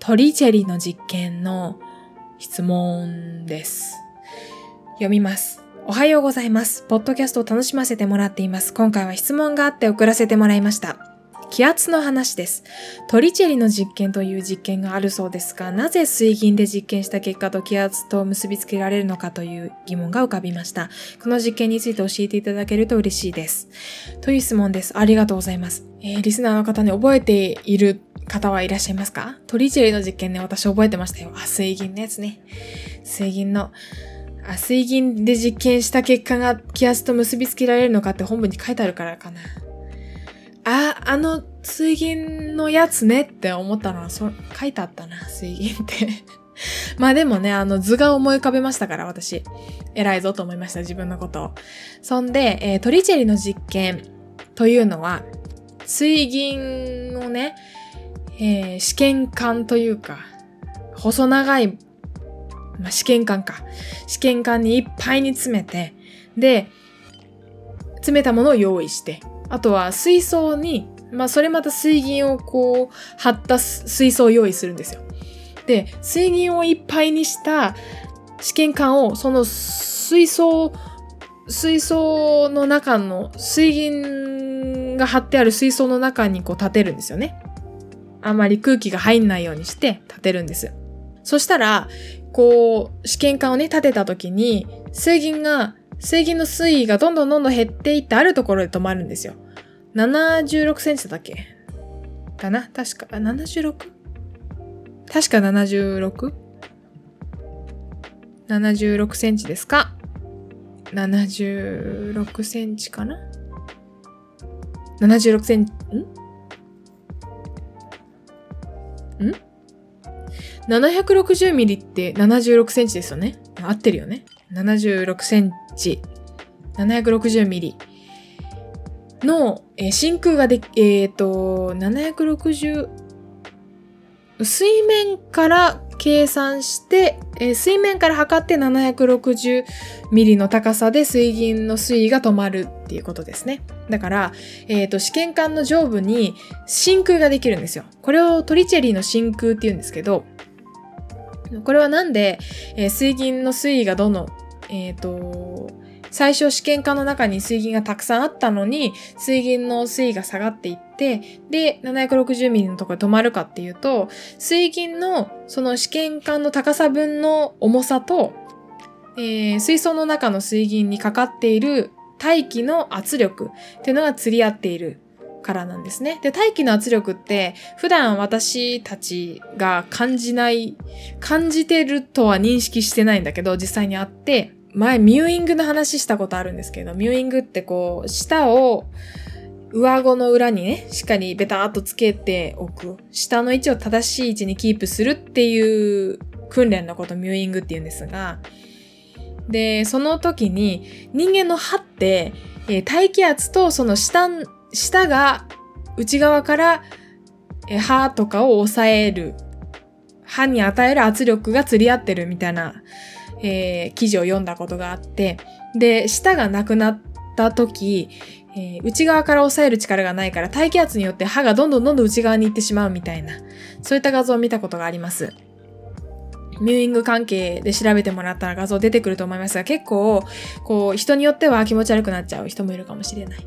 トリチェリの実験の質問です。読みます。おはようございます。ポッドキャストを楽しませてもらっています。今回は質問があって送らせてもらいました。気圧の話です。トリチェリの実験という実験があるそうですが、なぜ水銀で実験した結果と気圧と結びつけられるのかという疑問が浮かびました。この実験について教えていただけると嬉しいです。という質問です。ありがとうございます。えー、リスナーの方に覚えている方はいらっしゃいますか？トリチェリの実験ね、私覚えてましたよ。あ、水銀のやつね。水銀の。あ、水銀で実験した結果が気圧と結びつけられるのかって本文に書いてあるからかな。あ、あの水銀のやつねって思ったのは、そ、書いてあったな、水銀って まあでもね、あの図が思い浮かべましたから、私。偉いぞと思いました、自分のことを。そんで、えー、トリチェリの実験というのは、水銀をね、えー、試験管というか、細長い、まあ、試験管か。試験管にいっぱいに詰めて、で、詰めたものを用意して、あとは水槽に、まあそれまた水銀をこう貼った水槽を用意するんですよ。で、水銀をいっぱいにした試験管をその水槽、水槽の中の水銀が貼ってある水槽の中にこう立てるんですよね。あまり空気が入んないようにして立てるんです。そしたら、こう、試験管をね、立てた時に、水銀が水銀の水位がどんどんどんどん減っていってあるところで止まるんですよ。76センチだっけ？かな？確か、76? 確か 76?76 センチですか ?76 センチかな ?76 センチ、ん？ん ?760 ミリって76センチですよね。合ってるよね。76センチ、760ミリ。の、えー、真空がで、えっ、ー、と、760、水面から計算して、えー、水面から測って760ミリの高さで水銀の水位が止まるっていうことですね。だから、えっ、ー、と、試験管の上部に真空ができるんですよ。これをトリチェリーの真空って言うんですけど、これはなんで、えー、水銀の水位がどんどん、えっ、と、最初試験管の中に水銀がたくさんあったのに、水銀の水位が下がっていって、で、760ミリのところで止まるかっていうと、水銀のその試験管の高さ分の重さと、えー、水槽の中の水銀にかかっている大気の圧力っていうのが釣り合っているからなんですね。で、大気の圧力って普段私たちが感じない、感じてるとは認識してないんだけど、実際にあって、前ミューイングの話したことあるんですけど、ミューイングってこう、舌を上顎の裏にね、しっかりベターっとつけておく。舌の位置を正しい位置にキープするっていう訓練のことミューイングって言うんですが、で、その時に人間の歯って、えー、大気圧とその下、舌が内側から、え、歯とかを抑える、歯に与える圧力が釣り合ってるみたいなえー、記事を読んだことがあって、で、舌がなくなった時、えー、内側から押さえる力がないから大気圧によって歯がどんどんどんどん内側に行ってしまうみたいな、そういった画像を見たことがあります。ミューイング関係で調べてもらったら画像出てくると思いますが、結構、こう、人によっては気持ち悪くなっちゃう人もいるかもしれない。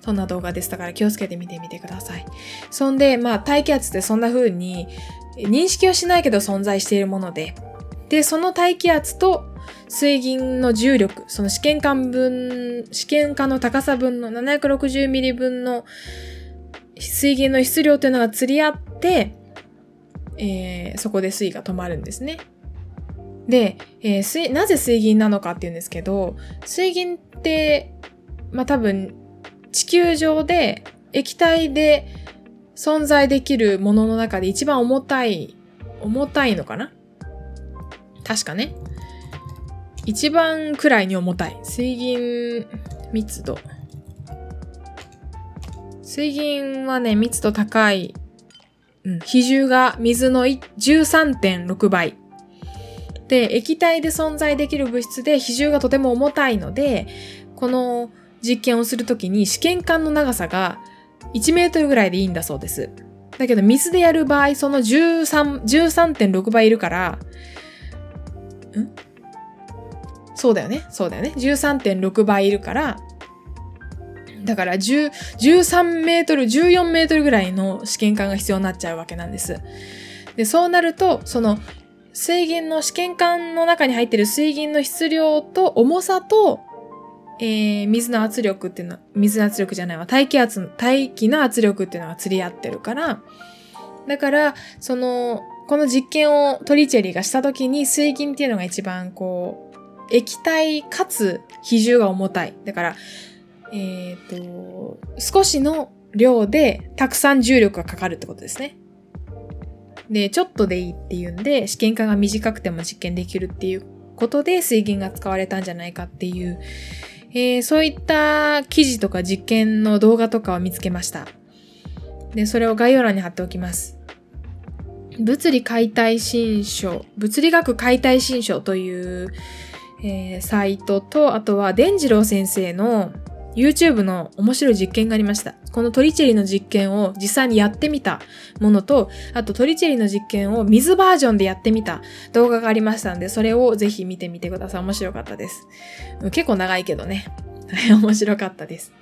そんな動画です。だから気をつけて見てみてください。そんで、まあ、大気圧ってそんな風に、認識はしないけど存在しているもので、で、その大気圧と水銀の重力、その試験管分、試験管の高さ分の760ミリ分の水銀の質量というのが釣り合って、えー、そこで水位が止まるんですね。で、えー、水、なぜ水銀なのかっていうんですけど、水銀って、まあ、多分、地球上で液体で存在できるものの中で一番重たい、重たいのかな確かね。一番くらいに重たい。水銀密度。水銀はね、密度高い。うん、比重が水の13.6倍。で、液体で存在できる物質で比重がとても重たいので、この実験をするときに試験管の長さが1メートルぐらいでいいんだそうです。だけど水でやる場合、その13、13.6倍いるから、そうだよね。そうだよね。13.6倍いるから、だから10 13メートル、14メートルぐらいの試験管が必要になっちゃうわけなんです。で、そうなると、その水銀の試験管の中に入ってる水銀の質量と重さと、えー、水の圧力っていうのは、水の圧力じゃないわ、大気圧、大気の圧力っていうのが釣り合ってるから、だから、その、この実験をトリチェリーがした時に水銀っていうのが一番こう、液体かつ比重が重たい。だから、えっ、と、少しの量でたくさん重力がかかるってことですね。で、ちょっとでいいっていうんで、試験管が短くても実験できるっていうことで水銀が使われたんじゃないかっていう、えー、そういった記事とか実験の動画とかを見つけました。で、それを概要欄に貼っておきます。物理解体新書、物理学解体新書という、えー、サイトと、あとは伝次郎先生の YouTube の面白い実験がありました。このトリチェリの実験を実際にやってみたものと、あとトリチェリの実験を水バージョンでやってみた動画がありましたんで、それをぜひ見てみてください。面白かったです。結構長いけどね。面白かったです。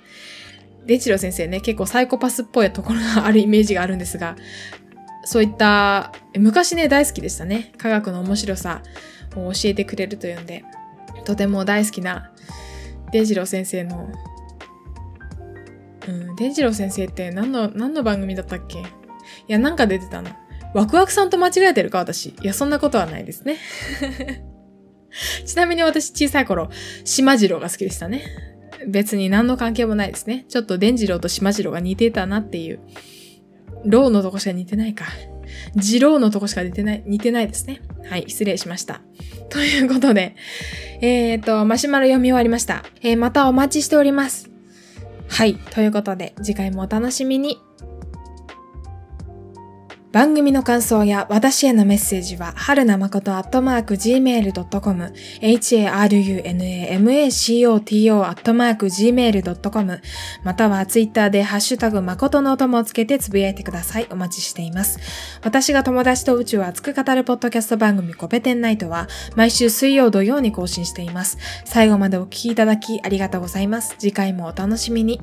デチロ先生ね、結構サイコパスっぽいところがあるイメージがあるんですが、そういった、昔ね、大好きでしたね。科学の面白さを教えてくれるというんで、とても大好きなデジロ先生のうん、伝次郎先生って何の、何の番組だったっけ？いや、なんか出てたの。ワクワクさんと間違えてるか？私。いや、そんなことはないですね。ちなみに私小さい頃、島次郎が好きでしたね。別に何の関係もないですね。ちょっと伝次郎と島次郎が似てたなっていう。ローのとこしか似てないか。次郎のとこしか似てない、似てないですね。はい、失礼しました。ということで、えっ、と、マシュマロ読み終わりました。えー、またお待ちしております。はい。ということで、次回もお楽しみに。番組の感想や私へのメッセージは、はるなまことアットマーク gmail.com、harunamacoto アットマーク gmail.com、またはツイッターでハッシュタグまことのお供をつけてつぶやいてください。お待ちしています。私が友達と宇宙を熱く語るポッドキャスト番組コペテンナイトは、毎週水曜土曜に更新しています。最後までお聴きいただきありがとうございます。次回もお楽しみに。